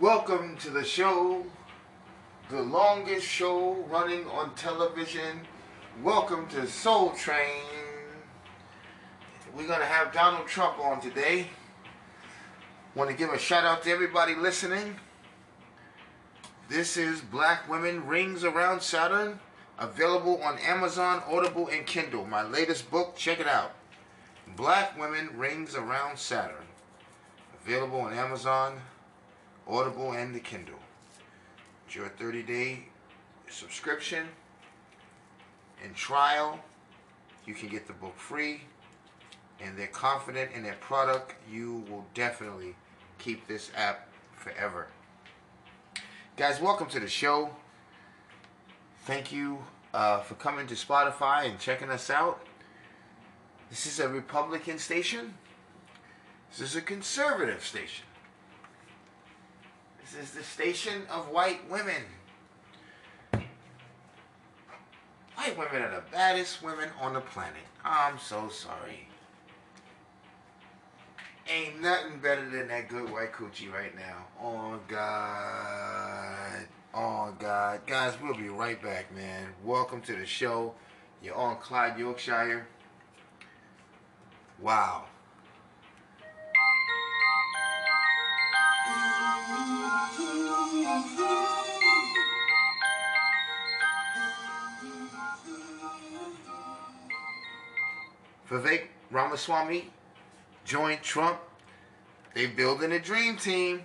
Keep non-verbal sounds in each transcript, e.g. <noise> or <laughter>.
Welcome to the show, the longest show running on television. Welcome to Soul Train. We're going to have Donald Trump on today. Want to give a shout out to everybody listening. This is Black Women Rings Around Saturn, available on Amazon, Audible, and Kindle. My latest book, check it out. Black Women Rings Around Saturn, available on Amazon, Audible, and the Kindle. It's your 30 day subscription and trial. You can get the book free, and they're confident in their product. You will definitely keep this app forever. Guys, welcome to the show. Thank you uh, for coming to Spotify and checking us out. This is a Republican station. This is a conservative station. This is the station of white women. White women are the baddest women on the planet. I'm so sorry. Ain't nothing better than that good white coochie right now. Oh God. Oh God. Guys, we'll be right back, man. Welcome to the show. You're on Clyde, Yorkshire. Wow. Vivek Ramaswamy joined Trump. They building a dream team.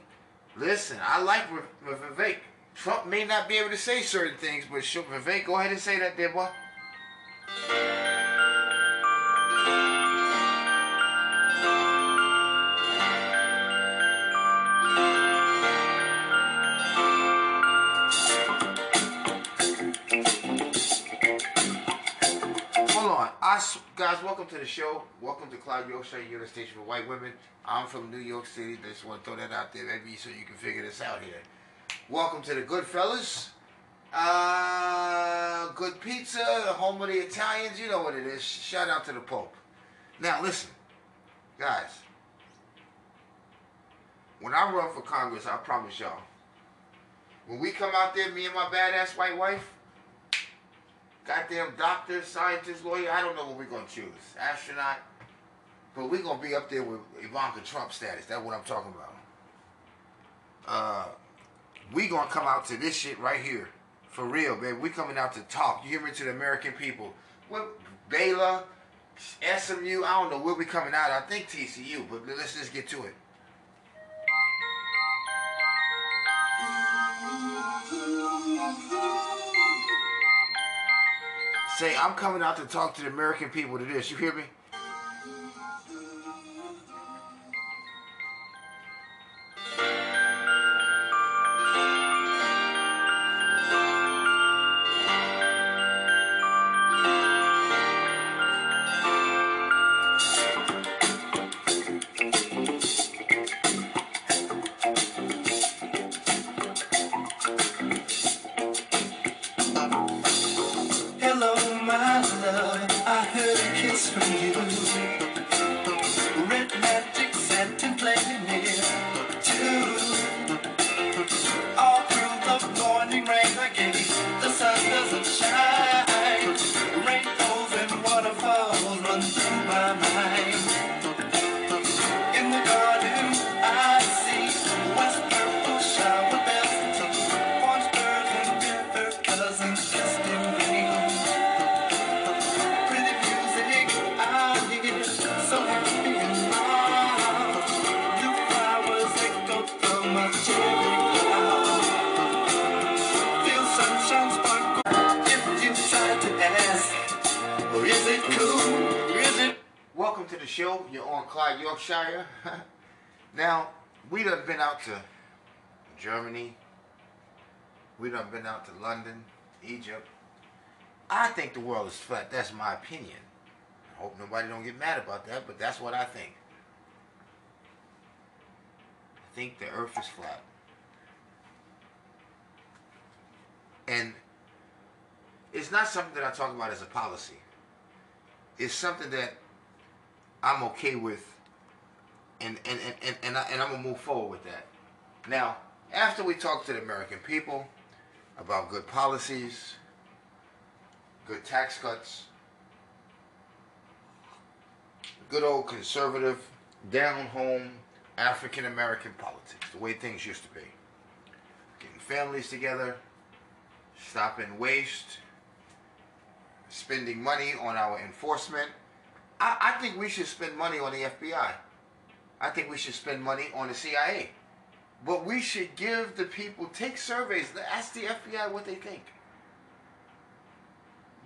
Listen, I like Vivek. Trump may not be able to say certain things, but Vivek, go ahead and say that there, boy. Guys, welcome to the show. Welcome to Clyde Yorkshire Unit Station for White Women. I'm from New York City. Just want to throw that out there, maybe so you can figure this out here. Welcome to the Goodfellas. Uh, good pizza, the home of the Italians. You know what it is. Shout out to the Pope. Now, listen, guys. When I run for Congress, I promise y'all, when we come out there, me and my badass white wife, goddamn doctor, scientist, lawyer. I don't know what we're gonna choose. Astronaut. But we're gonna be up there with Ivanka Trump status. That's what I'm talking about. Uh we gonna come out to this shit right here. For real, baby. We coming out to talk. You hear me to the American people. What Baylor, SMU, I don't know where we coming out. I think TCU, but let's just get to it. <laughs> Say, I'm coming out to talk to the American people to this. You hear me? Yorkshire. <laughs> now, we done been out to Germany. We done been out to London, Egypt. I think the world is flat. That's my opinion. I hope nobody don't get mad about that, but that's what I think. I think the earth is flat. And it's not something that I talk about as a policy. It's something that I'm okay with and and and and, and, I, and I'm gonna move forward with that. Now, after we talk to the American people about good policies, good tax cuts, good old conservative, down home African American politics, the way things used to be. Getting families together, stopping waste, spending money on our enforcement. I, I think we should spend money on the FBI. I think we should spend money on the CIA. But we should give the people, take surveys, ask the FBI what they think.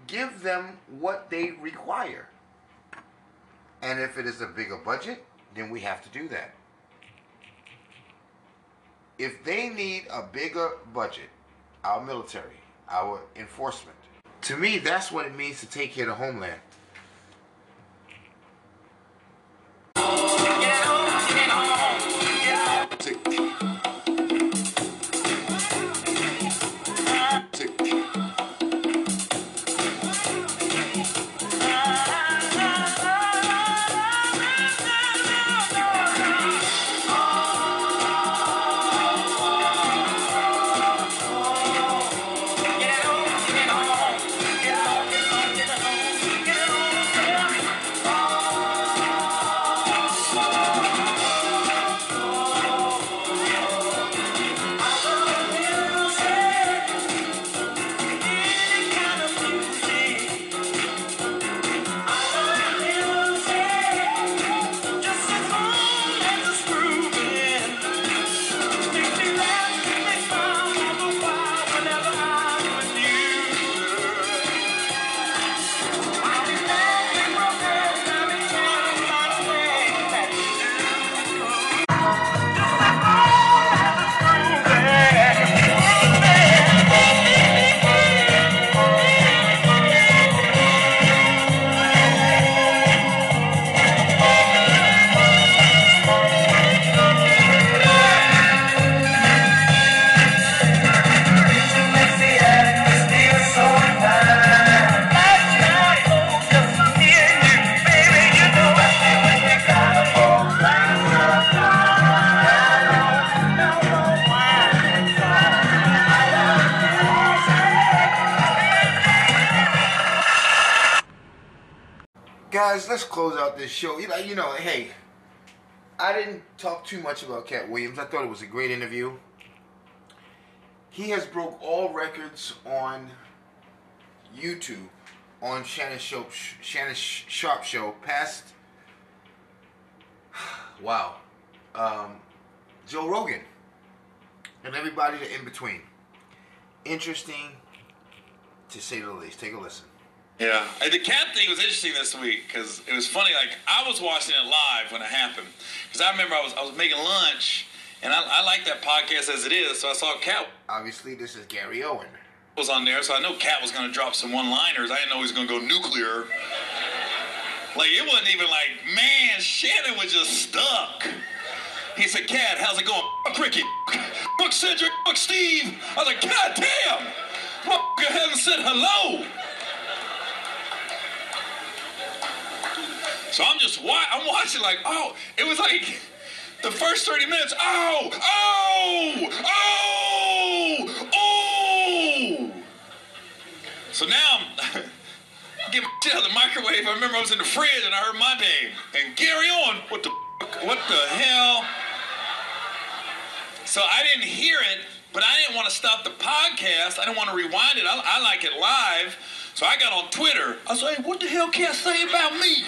Give them what they require. And if it is a bigger budget, then we have to do that. If they need a bigger budget, our military, our enforcement, to me, that's what it means to take care of the homeland. Guys, too much about Katt Williams. I thought it was a great interview. He has broke all records on YouTube on Shannon Sharpe, Shannon Sharpe show. Past, <sighs> wow, um, Joe Rogan, and everybody in between. Interesting, to say the least. Take a listen. Yeah, the Katt thing was interesting this week because it was funny. Like I was watching it live when it happened because I remember I was I was making lunch and I, I like that podcast as it is, so I saw Katt. Obviously, this is Gary Owen. Was on there, so I know Katt was going to drop some one-liners. I didn't know he was going to go nuclear. Like it wasn't even like, man, Shannon was just stuck. He said, Katt, how's it going? Fuck Ricky. Fuck Cedric. Fuck Steve. I was like, God damn. Motherfucker hasn't said hello. So I'm just wa- I'm watching like, oh, it was like the first 30 minutes, oh, oh, oh, oh. So now I'm <laughs> get my shit out of the microwave. I remember I was in the fridge and I heard my name. And Gary Owen, what the what the hell? So I didn't hear it, but I didn't want to stop the podcast. I didn't want to rewind it. I, I like it live. So I got on Twitter. I was like, what the hell can I say about me?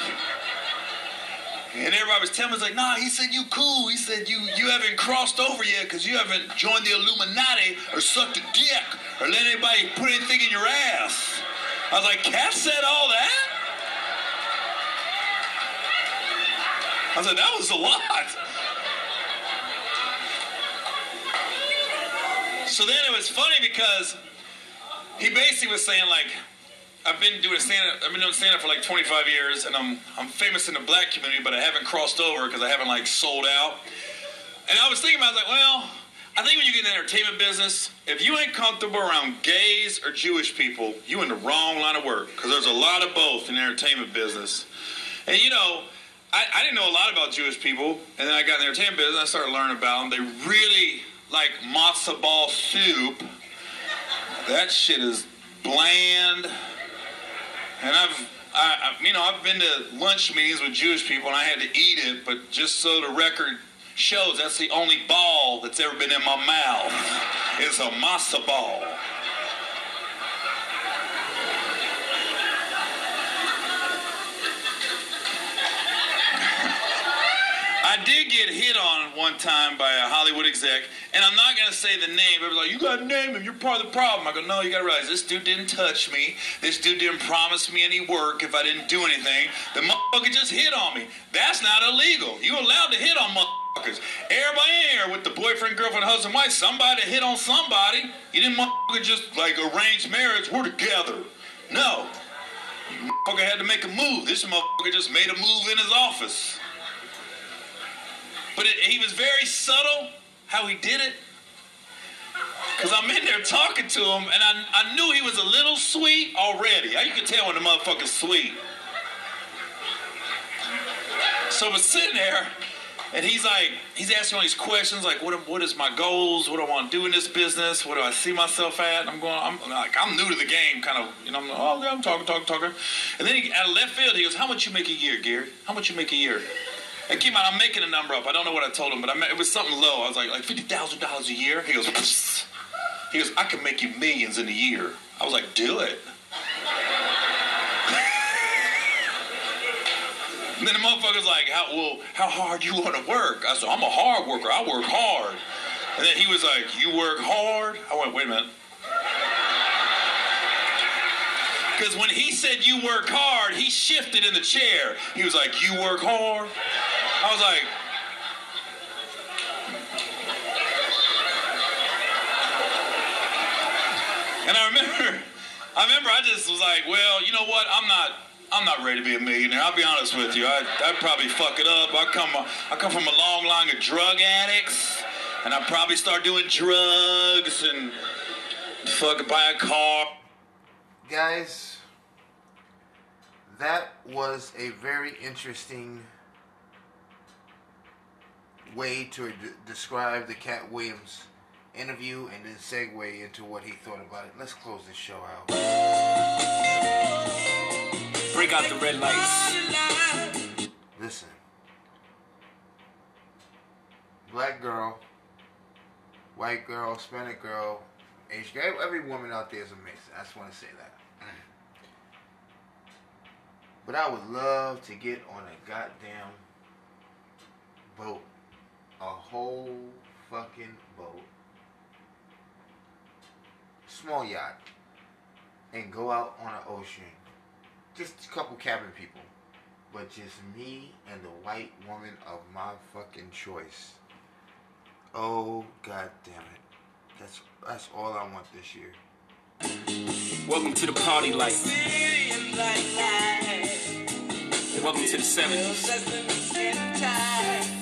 And everybody was telling me, like, nah, he said you cool. He said you you haven't crossed over yet because you haven't joined the Illuminati or sucked a dick or let anybody put anything in your ass. I was like, Katt said all that? I said, that was a lot. So then it was funny because he basically was saying, like, I've been doing stand up. I've been doing stand up for like 25 years, and I'm I'm famous in the black community, but I haven't crossed over because I haven't like sold out. And I was thinking about like, well, I think when you get in the entertainment business, if you ain't comfortable around gays or Jewish people, you in the wrong line of work because there's a lot of both in the entertainment business. And you know, I, I didn't know a lot about Jewish people, and then I got in the entertainment business. I started learning about them. They really like matzo ball soup. That shit is bland. And I've, I, I, you know, I've been to lunch meetings with Jewish people and I had to eat it, but just so the record shows, that's the only ball that's ever been in my mouth. It's a matzo ball. I did get hit on one time by a Hollywood exec, and I'm not gonna say the name. But like, "You gotta name him. You're part of the problem." I go, "No, you gotta realize this dude didn't touch me. This dude didn't promise me any work if I didn't do anything. The motherfucker just hit on me. That's not illegal. You allowed to hit on motherfuckers. Everybody in here with the boyfriend, girlfriend, husband, wife, somebody hit on somebody. You didn't motherfucker just like arrange marriage. We're together. No." Motherfucker had to make a move. This motherfucker just made a move in his office. But it, he was very subtle how he did it. Because I'm in there talking to him, and I, I knew he was a little sweet already. How You can tell when the motherfucker's sweet. So we're sitting there, and he's like, he's asking all these questions, like, what, what is my goals? What do I want to do in this business? What do I see myself at? And I'm going, I'm like, I'm new to the game, kind of, you know, I'm, oh, yeah, I'm talking, talking, talking. And then he, out of left field, he goes, how much you make a year, Gary? How much you make a year? Keep in mind, I'm making a number up. I don't know what I told him, but I it was something low. I was like, like fifty thousand dollars a year. He goes, Psst. he goes, I can make you millions in a year. I was like, do it. <laughs> and then the motherfucker's like, how well, how hard you want to work? I said, I'm a hard worker. I work hard. And then he was like, you work hard? I went, wait a minute. Because when he said you work hard, he shifted in the chair. He was like, you work hard? I was like, and I remember, I remember I just was like, well, you know what? I'm not, I'm not ready to be a millionaire. I'll be honest with you. I, I'd probably fuck it up. I come, I come from a long line of drug addicts, and I'd probably start doing drugs and fucking buy a car. Guys, that was a very interesting way to d- describe the Katt Williams interview and then segue into what he thought about it. Let's close this show out. Break out the red lights. Listen. Black girl, white girl, Hispanic girl, Asian girl, every woman out there is amazing. I just want to say that. But I would love to get on a goddamn boat a whole fucking boat, small yacht, and go out on an ocean. Just a couple cabin people, but just me and the white woman of my fucking choice. Oh god damn it. That's that's all I want this year. Welcome to the party life. Welcome to the 70s.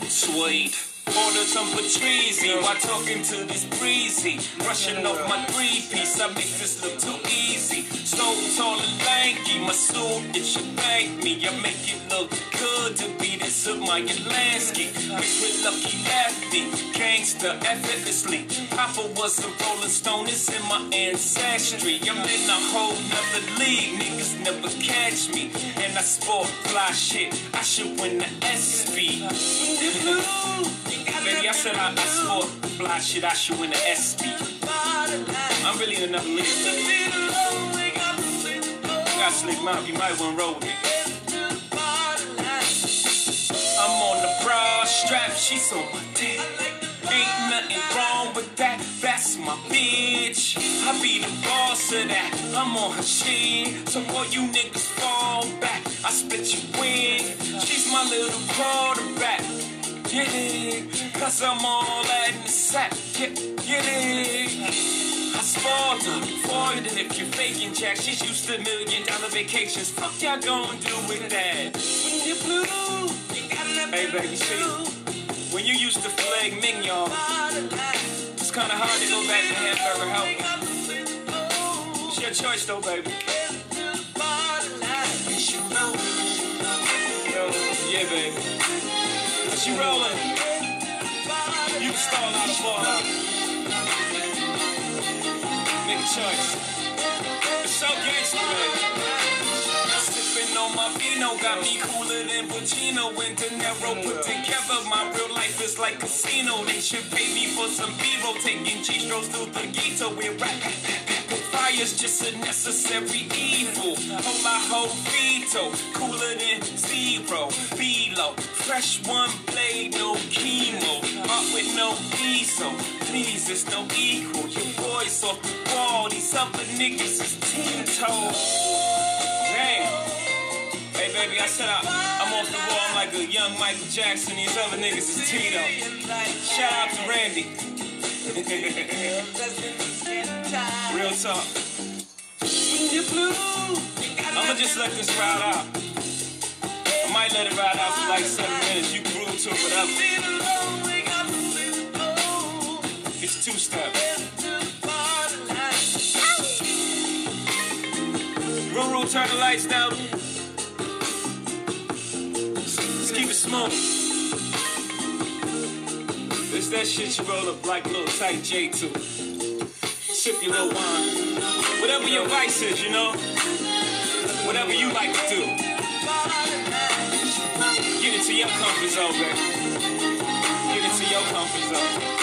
Suede. Order some Patrizzi while talking to this breezy. Brushing off my three piece, I make this look too easy. So tall and lanky, my suit, it should bank me. I make it look good to be this of my Lansky. Mixed with Lucky Lefty, gangster effortlessly. Papa was a rolling stone, it's in my ancestry. I'm in a whole nother league, niggas never catch me. And I sport fly shit, I should win the SP. <laughs> Baby, I said I, I sport fly shit, I should win the SP. I'm really another league. Got slick mouth, you might want to roll with it. I'm on the bra strap, she's on my dick. Ain't nothing wrong with that, that's my bitch. I be the boss of that, I'm on her shit. So all you niggas fall back, I spit you win. She's my little quarterback. Get it, cause I'm all that in the sack. Get, get it. I spoiled her, foiled her if you're faking jack. She's used to million dollar vacations. Fuck y'all gonna do with that? When you're blue, you gotta hey baby, see, when you used to filet mignon, it's kinda hard to go back to hamburger helper. It's your choice though, baby. Yeah, baby she rolling. You stall out, fall out. Make a choice. It's so gangster, baby. Sipping on my vino, got me cooler than Pacino and De Niro put together. My real life is like casino. They should pay me for some B-roll, taking G-strokes through the ghetto. We're rapping. Fire's just a necessary evil. Hold my whole veto, cooler than zero. Below, fresh one blade, no chemo. Up with no diesel. Please, there's no equal. Your boys off the wall, these other niggas is toes. Damn. Hey baby, I said I, I'm off the wall. I'm like a young Michael Jackson. These other niggas is Tito. Shout out to Randy. Real talk. I'ma just let this ride out. I might let it ride out for like seven minutes. You groove to it, whatever. It's two step. Ruru, turn the lights down. Let's keep it smooth. That shit you roll up like little tight J2. Sip your little wine. Whatever your vice is, you know. Whatever you like to do. Get into your comfort zone, baby. Get into your comfort zone.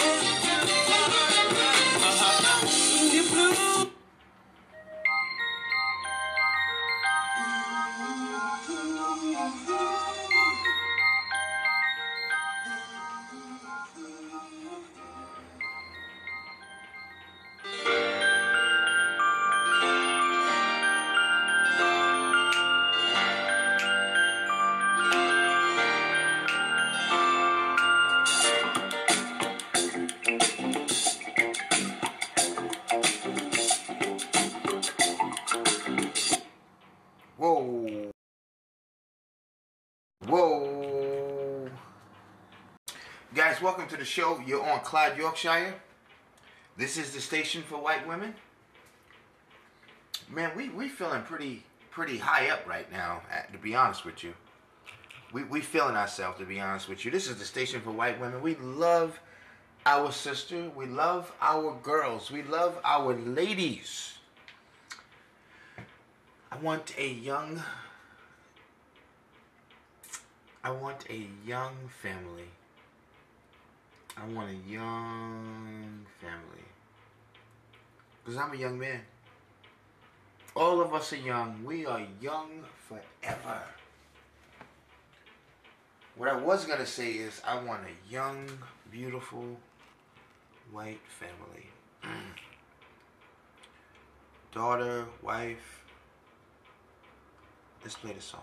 Guys, welcome to the show. You're on Clyde, Yorkshire. This is the station for white women. Man, we we feeling pretty pretty high up right now, uh, to be honest with you. We we feeling ourselves to be honest with you. This is the station for white women. We love our sister. We love our girls. We love our ladies. I want a young I want a young family. I want a young family. Because I'm a young man. All of us are young. We are young forever. What I was going to say is, I want a young, beautiful, white family. <clears throat> Daughter, wife. Let's play the song.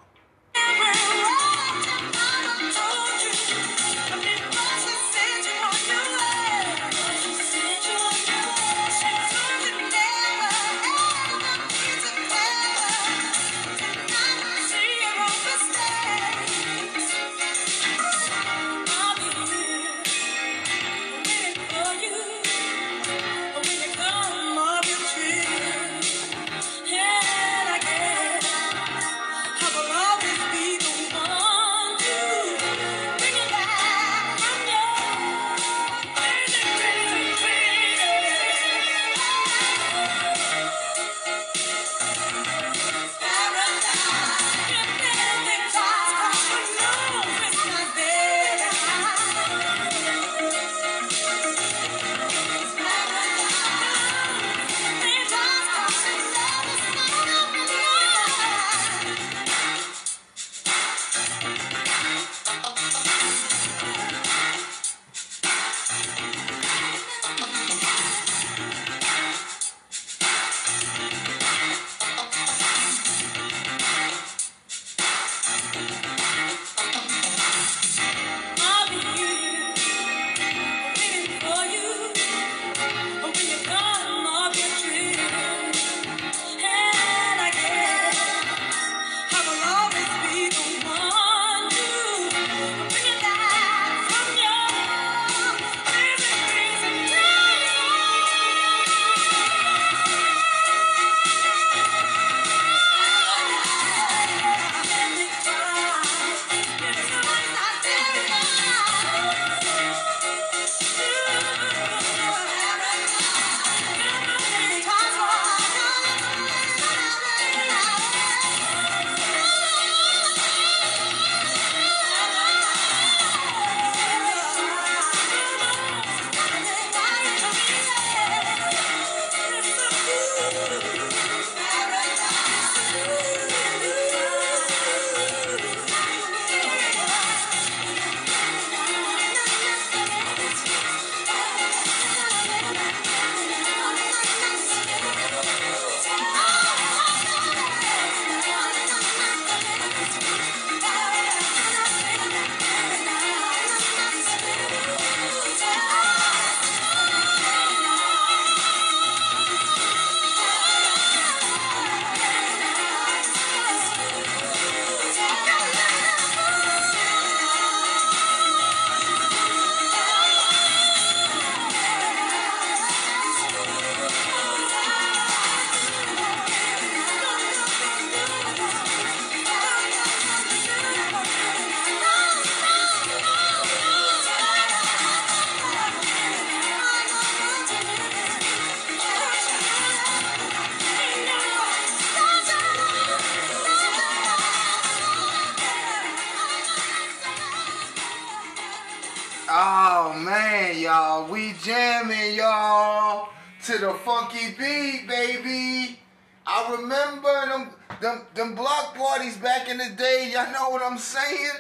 Them, block parties back in the day. Y'all know what I'm saying?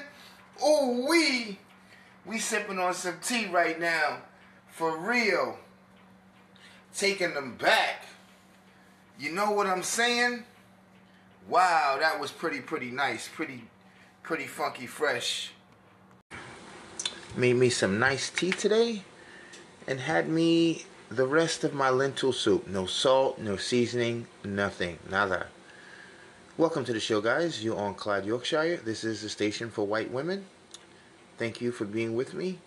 Ooh, we, we sipping on some tea right now, for real. Taking them back. You know what I'm saying? Wow, that was pretty, pretty nice, pretty, pretty funky, fresh. Made me some nice tea today, and had me the rest of my lentil soup. No salt, no seasoning, nothing, nada. Welcome to the show, guys. You're on Clyde, Yorkshire. This is the station for white women. Thank you for being with me.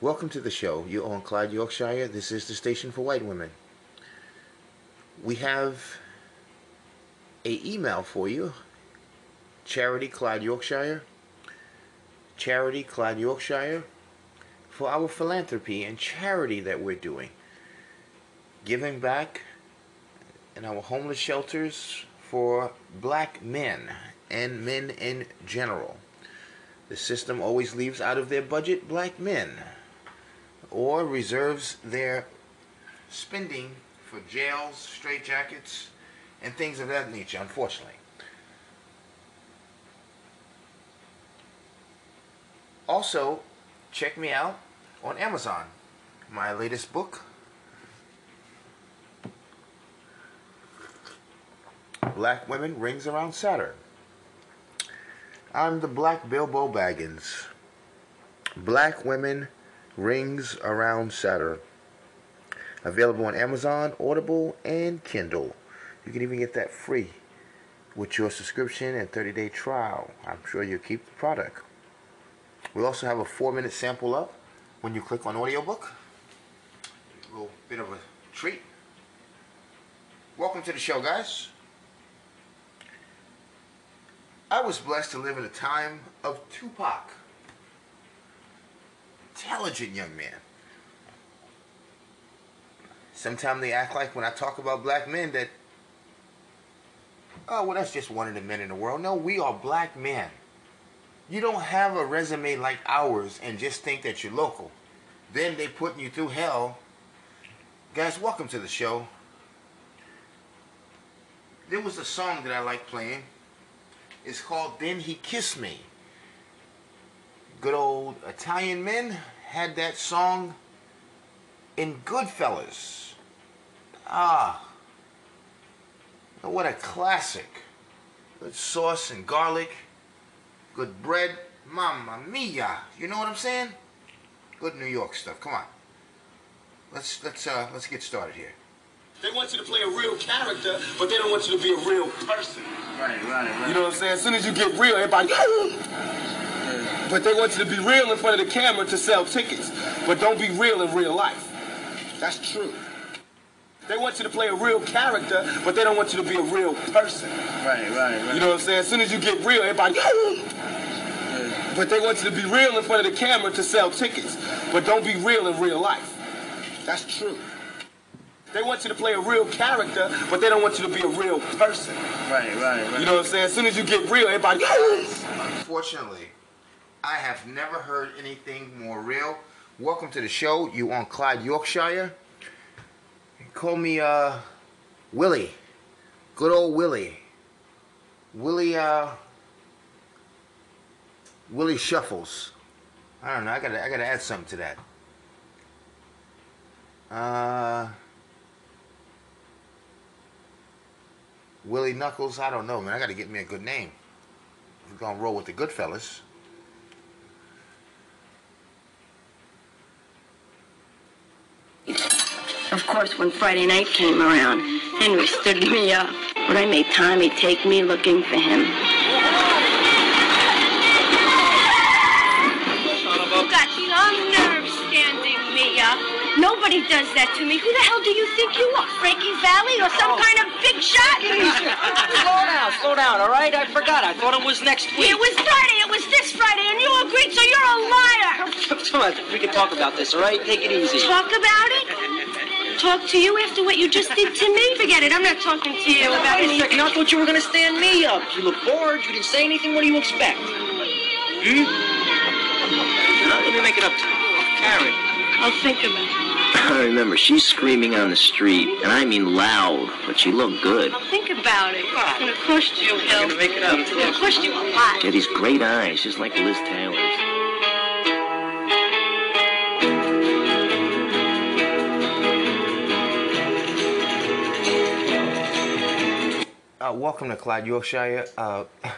Welcome to the show. You're on Clyde, Yorkshire. This is the station for white women. We have a email for you. Charity Clyde, Yorkshire. Charity Clyde, Yorkshire for our philanthropy and charity that we're doing. Giving back in our homeless shelters for black men and men in general. The system always leaves out of their budget black men or reserves their spending for jails, straitjackets, and things of that nature, unfortunately. Also, check me out on Amazon. My latest book, Black Women Rings Around Saturn. I'm the Black Bilbo Baggins. Black Women Rings Around Saturn. Available on Amazon, Audible, and Kindle. You can even get that free with your subscription and 30 day trial. I'm sure you'll keep the product. We also have a four minute sample up when you click on audiobook. A little bit of a treat. Welcome to the show, guys. I was blessed to live in a time of Tupac. Intelligent young man. Sometimes they act like when I talk about black men that, oh, well, that's just one of the men in the world. No, we are black men. You don't have a resume like ours and just think that you're local. Then they putting you through hell. Guys, welcome to the show. There was a song that I like playing. It's called Then He Kissed Me. Good old Italian men had that song in Goodfellas. Ah, what a classic. Good sauce and garlic good bread. Mamma mia. You know what I'm saying? Good New York stuff. Come on. Let's let's uh let's get started here. They want you to play a real character, but they don't want you to be a real person. Right, right, right. You know what I'm saying? As soon as you get real, everybody. but they want you to be real in front of the camera to sell tickets, but don't be real in real life. That's true. They want you to play a real character, but they don't want you to be a real person. Right, right, right. You know what I'm saying? As soon as you get real, everybody. But they want you to be real in front of the camera to sell tickets, but don't be real in real life. That's true. They want you to play a real character, but they don't want you to be a real person. Right, right, right. You know what I'm saying? As soon as you get real, everybody. Unfortunately, I have never heard anything more real. Welcome to the show. You on Clyde, Yorkshire. Call me uh Willie. Good old Willie. Willie uh Willie Shuffles. I don't know. I gotta I gotta add something to that. Uh Willie Knuckles. I don't know, man. I gotta get me a good name. We're gonna roll with the good fellas. Of course, when Friday night came around, Henry stood me up. When I made Tommy take me looking for him. Nobody does that to me. Who the hell do you think you are? Frankie Valli or some kind of big shot? <laughs> slow down, slow down, all right? I forgot. I thought it was next week. It was Friday. It was this Friday, and you agreed, so you're a liar. Come on, we can talk about this, all right? Take it easy. Talk about it? Talk to you after what you just did to me? Forget it. I'm not talking to you about Wait a anything. second. I thought you were going to stand me up. You look bored. You didn't say anything. What do you expect? Hmm? Now, let me make it up to you. Karen, I'll think about it. I <laughs> remember, she's screaming on the street, and I mean loud, but she looked good. I'll think about it. It's gonna cost you, Bill. gonna make it up. It's gonna cost you a lot. She had these great eyes, just like Liz Taylor's. Uh, welcome to Clyde, Yorkshire. Uh, <laughs>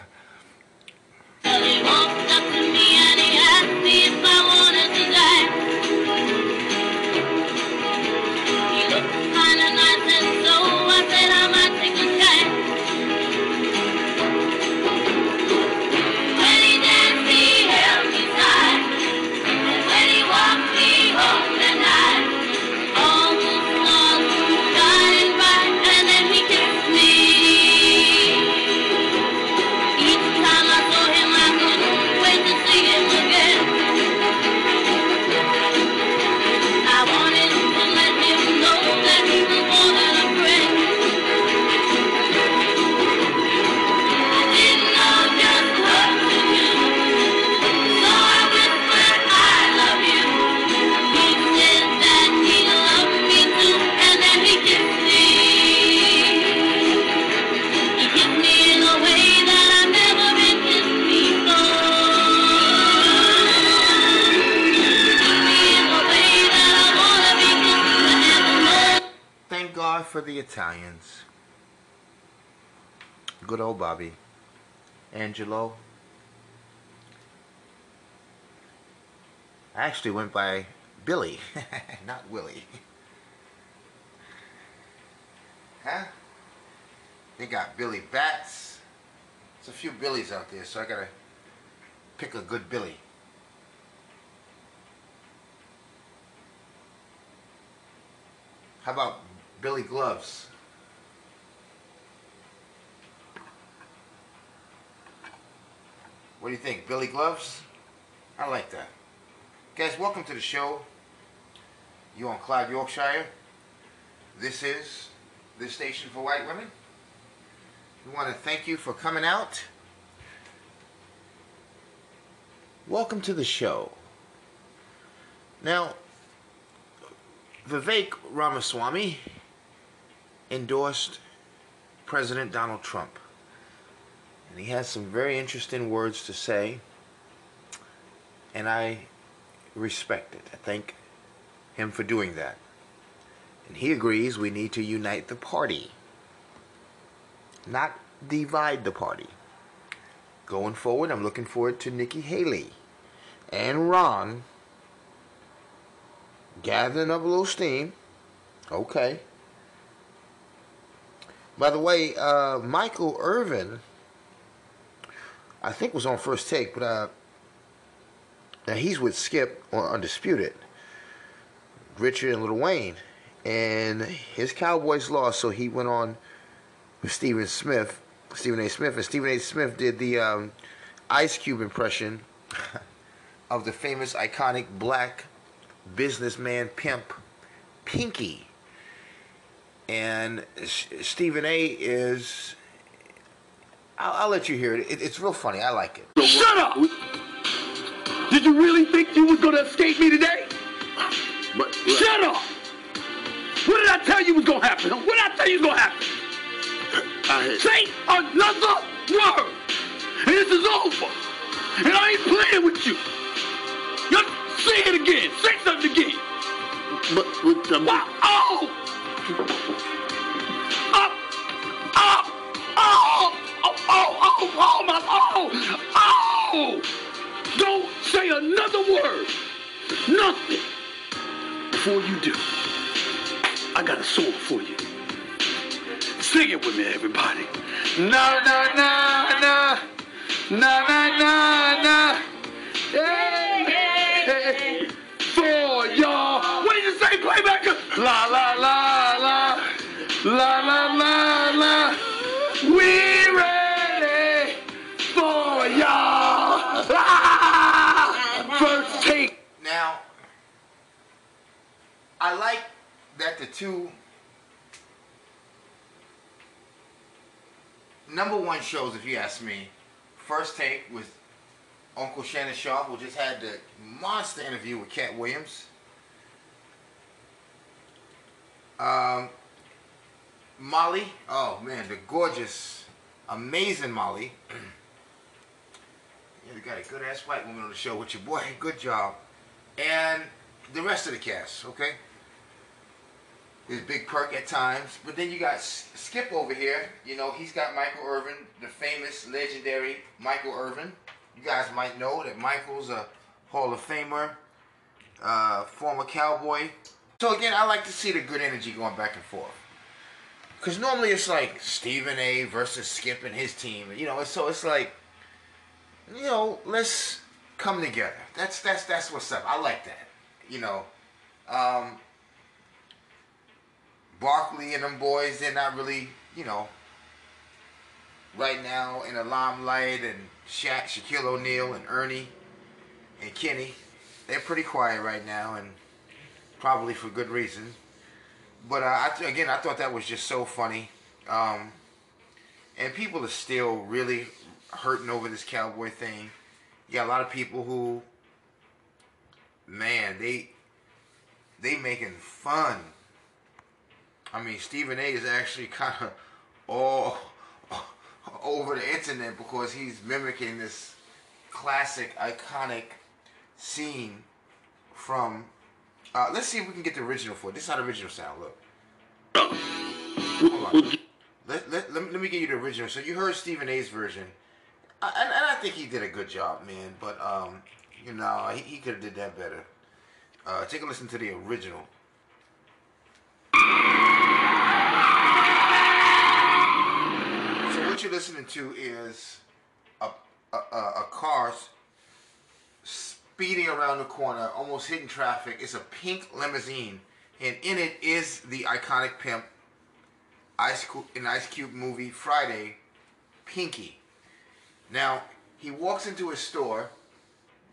Bobby. Angelo. I actually went by Billy, <laughs> not Willie. Huh? They got Billy Bats. There's a few Billies out there, so I gotta pick a good Billy. How about Billy Gloves? What do you think, Billy Gloves? I like that. Guys, welcome to the show. You on Clyde, Yorkshire. This is the station for white women. We want to thank you for coming out. Welcome to the show. Now, Vivek Ramaswamy endorsed President Donald Trump. And he has some very interesting words to say. And I respect it. I thank him for doing that. And he agrees we need to unite the party, not divide the party. Going forward, I'm looking forward to Nikki Haley and Ron gathering up a little steam. Okay. By the way, uh, Michael Irvin, I think was on first take, but uh, now he's with Skip on Undisputed, Richard and Lil Wayne, and his Cowboys lost, so he went on with Stephen Smith, Stephen A. Smith, and Stephen A. Smith did the um, Ice Cube impression of the famous, iconic black businessman pimp, Pinky. And Stephen A. is. I'll, I'll let you hear it. it. It's real funny. I like it. Shut up! Did you really think you was gonna escape me today? But Shut up! What did I tell you was gonna happen? What did I tell you was gonna happen? I, Say another word, and this is over. And I ain't playing with you. Just say it again. Say something again. but with the Wow. Oh! Oh! My, oh! Oh! Don't say another word. Nothing. Before you do, I got a sword for you. Sing it with me, everybody. No, no, no, no. No, no, no, no. Hey, hey. For y'all. What did you say, playbacker? La, la, la, la. La, la, la, la. We ready I like that the two number one shows, if you ask me, first take was Uncle Shannon Sharpe, who just had the monster interview with Katt Williams. Um, Molly, oh man, the gorgeous, amazing Molly. <clears throat> yeah, got a good ass white woman on the show with your boy. Good job. And the rest of the cast, okay? There's Big Perk at times, but then you got Skip over here. You know, he's got Michael Irvin, the famous, legendary Michael Irvin. You guys might know that Michael's a Hall of Famer, uh, former cowboy. So again, I like to see the good energy going back and forth. Cause normally it's like Stephen A. versus Skip and his team. You know, so it's like, you know, let's come together. That's that's that's what's up. I like that. You know, um, Barkley and them boys, they're not really, you know, right now in the limelight. And Shaq, Shaquille O'Neal, and Ernie, and Kenny, they're pretty quiet right now, and probably for good reason. But uh, I th- again, I thought that was just so funny. Um, and people are still really hurting over this cowboy thing. You got a lot of people who, man, they they making fun. I mean, Stephen A. is actually kind of all <laughs> over the internet because he's mimicking this classic, iconic scene from. Uh, let's see if we can get the original for it. This is the original sound. Look. Hold on. Let, let, let, me, let me give you the original. So you heard Stephen A's version. I, and, and I think he did a good job, man. But, um, you know, he, he could have did that better. Uh, take a listen to the original. So what you're listening to is a, a, a, car speeding around the corner, almost hitting traffic. It's a pink limousine, and in it is the iconic pimp Ice Cube, in Ice Cube movie Friday, Pinky. Now he walks into his store,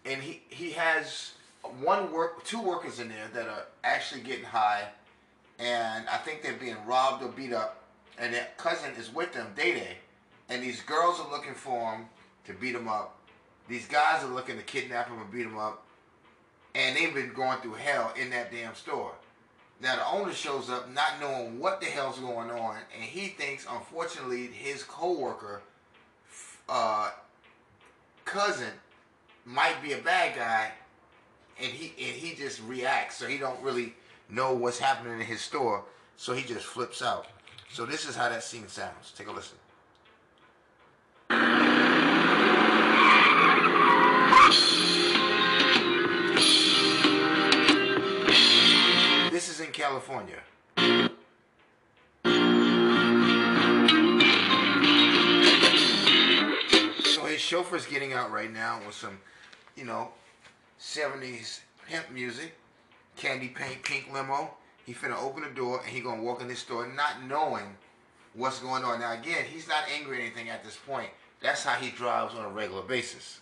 and he he has one work, two workers in there that are actually getting high, and I think they're being robbed or beat up, and their cousin is with them, Day Day, and these girls are looking for him to beat him up. These guys are looking to kidnap him and beat him up, and they've been going through hell in that damn store. Now the owner shows up not knowing what the hell's going on, and he thinks, unfortunately, his coworker, uh, cousin, might be a bad guy, and he and he just reacts, so he don't really know what's happening in his store, so he just flips out. So this is how that scene sounds. Take a listen. In California. So his chauffeur's getting out right now with some, you know, 70s pimp music, candy paint pink limo. He finna open the door and he gonna walk in this store not knowing what's going on. Now again, he's not angry or anything at this point. That's how he drives on a regular basis.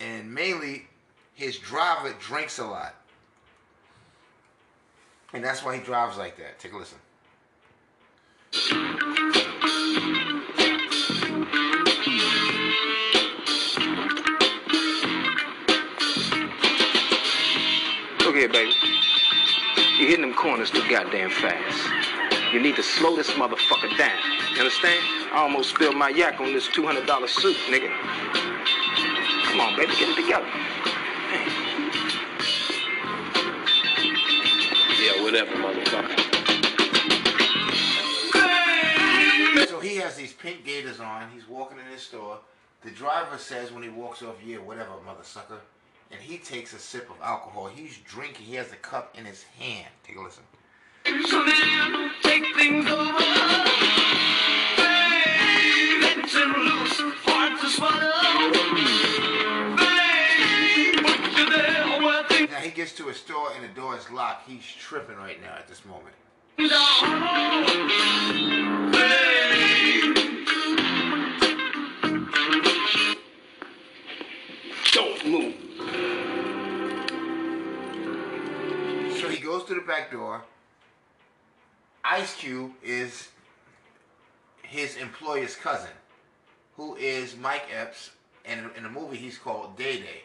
And mainly, his driver drinks a lot. And that's why he drives like that. Take a listen. Look here, baby. You're hitting them corners too goddamn fast. You need to slow this motherfucker down. You understand? I almost spilled my yak on this $200 suit, nigga. Come on, baby, get it together. Whatever, motherfucker. So he has these pink gaiters on. He's walking in his store. The driver says when he walks off, yeah, whatever, mother sucker. And he takes a sip of alcohol. He's drinking. He has the cup in his hand. Take a listen. So then take things over. Babe, let him loose, hard to swallow. Gets to a store and the door is locked. He's tripping right now at this moment. Don't move. So he goes to the back door. Ice Cube is his employer's cousin, who is Mike Epps, and in the movie he's called Day Day.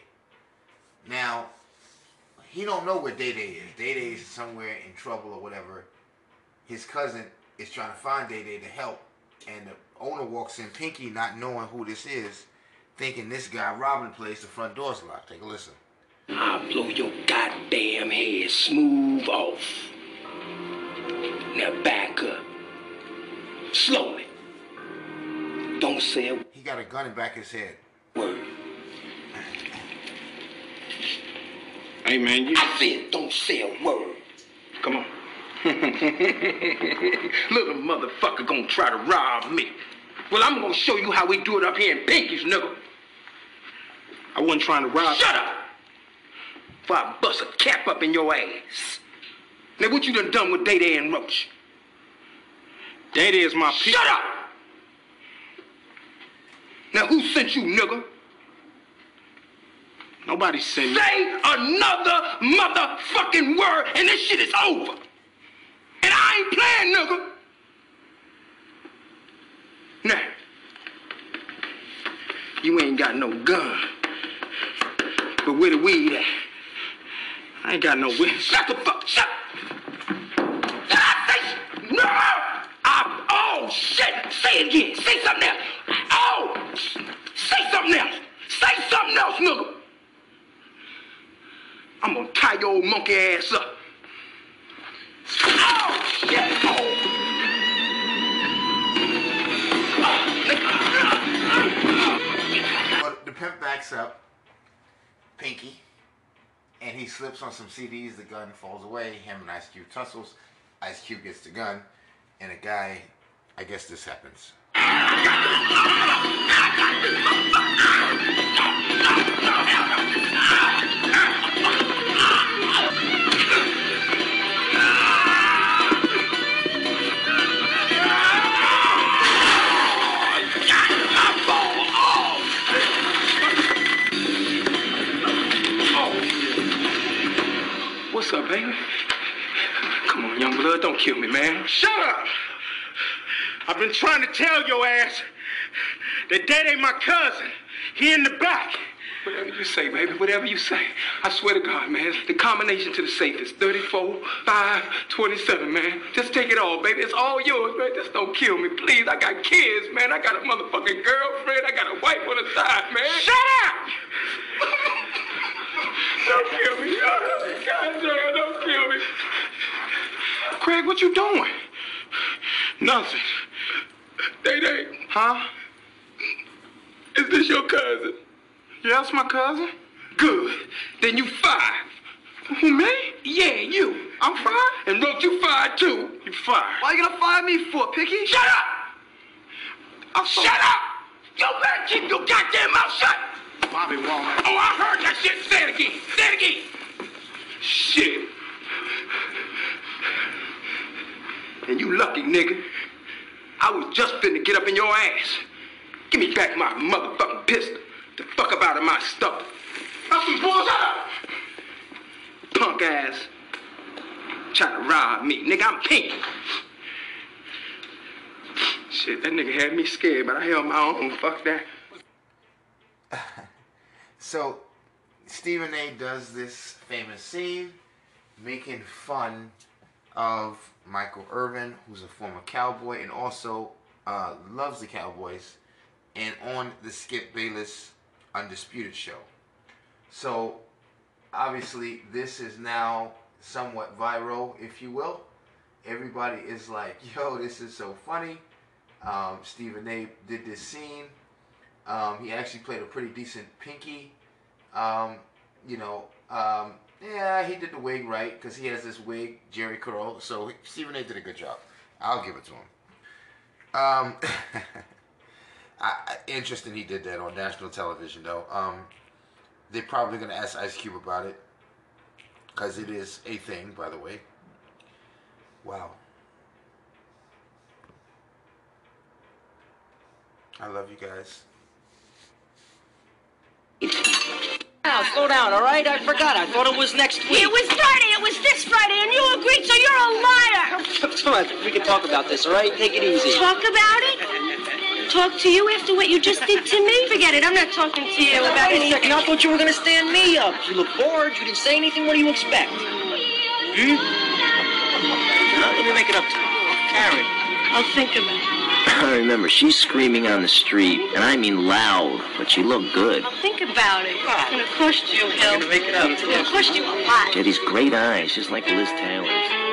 Now, he don't know where Day Day is. Day Day is somewhere in trouble or whatever. his cousin is trying to find Day Day to help, and the owner walks in, Pinky not knowing who this is, thinking this guy robbing the place. The front door's locked. Take a listen. I'll blow your goddamn head smooth off. Now back up. Slowly. Don't say a He got a gun in back of his head. word. Hey man, you I said don't say a word. come on. <laughs> Little motherfucker gonna try to rob me. Well, I'm gonna show you how we do it up here in Pinky's, nigga. I wasn't trying to rob. Shut up! Before I bust a cap up in your ass. Now, what you done done with Day Day and Roach? Day Day is my Shut up! Now, who sent you, nigga? Nobody sent me. Say another motherfucking word and this shit is over. And I ain't playing, nigga. Now, you ain't got no gun. But where the weed at? I ain't got no witness. Shut the fuck, shut. Did I say, no! I, oh, shit. Say it again. Say something else. Oh, say something else. Say something else, nigga. I'm gonna tie your old monkey ass up. Oh, shit. Oh. But the pimp backs up, Pinky, and he slips on some CDs. The gun falls away. Him and Ice Cube tussles. Ice Cube gets the gun, and a guy. I guess this happens. <laughs> up, baby? Come on, young blood, don't kill me, man. Shut up! I've been trying to tell your ass that that ain't my cousin. He in the back. Whatever you say, baby, whatever you say. I swear to God, man, the combination to the safe is 34, 5, 27, man. Just take it all, baby. It's all yours, man. Just don't kill me, please. I got kids, man. I got a motherfucking girlfriend. I got a wife on the side, man. Shut up! <laughs> Don't kill me. God damn, don't kill me. Craig, what you doing? Nothing. Day Day, Huh? is this your cousin? Yeah, that's my cousin. Good. Then you five. Who, me? Yeah, you. I'm five? And Roach, you five too. You five. Why you gonna fire me for, Pinky? Shut up! I'm so- Shut up! You better keep your goddamn mouth shut! Bobby Walnut. Oh, I heard that shit. Say it again. Say it again. Shit. And you lucky, nigga. I was just finna get up in your ass. Give me back my motherfucking pistol. The fuck up out of my stuff. That's some bullshit. Punk ass. Try to rob me. Nigga, I'm pink. Shit, that nigga had me scared, but I held my own. Fuck that. <laughs> So, Stephen A. does this famous scene making fun of Michael Irvin, who's a former cowboy and also uh, loves the Cowboys, and on the Skip Bayless Undisputed show. So, obviously, this is now somewhat viral, if you will. Everybody is like, yo, this is so funny. Um, Stephen A. did this scene. Um, he actually played a pretty decent Pinky. Um, you know, um, yeah, he did the wig right because he has this wig, Jheri Curl. So Stephen A. did a good job. I'll give it to him. Um, <laughs> I, interesting, he did that on national television though. Um, they're probably gonna ask Ice Cube about it because it is a thing, by the way. Wow. I love you guys. Now, slow down, all right? I forgot. I thought it was next week. It was Friday. It was this Friday, and you agreed, so you're a liar. Come on, we can talk about this, all right? Take it easy. Talk about it? Talk to you after what you just did to me? Forget it. I'm not talking to you about Wait a anything. second. I thought you were going to stand me up. You look bored. You didn't say anything. What do you expect? Hmm? Let me make it up to you. Karen. I'll think about it. I <laughs> remember, she's screaming on the street, and I mean loud, but she looked good. I'll think about it. It's gonna cost you, I'm gonna make it up. It's gonna cost you a lot. She had these great eyes, just like Liz Taylor's.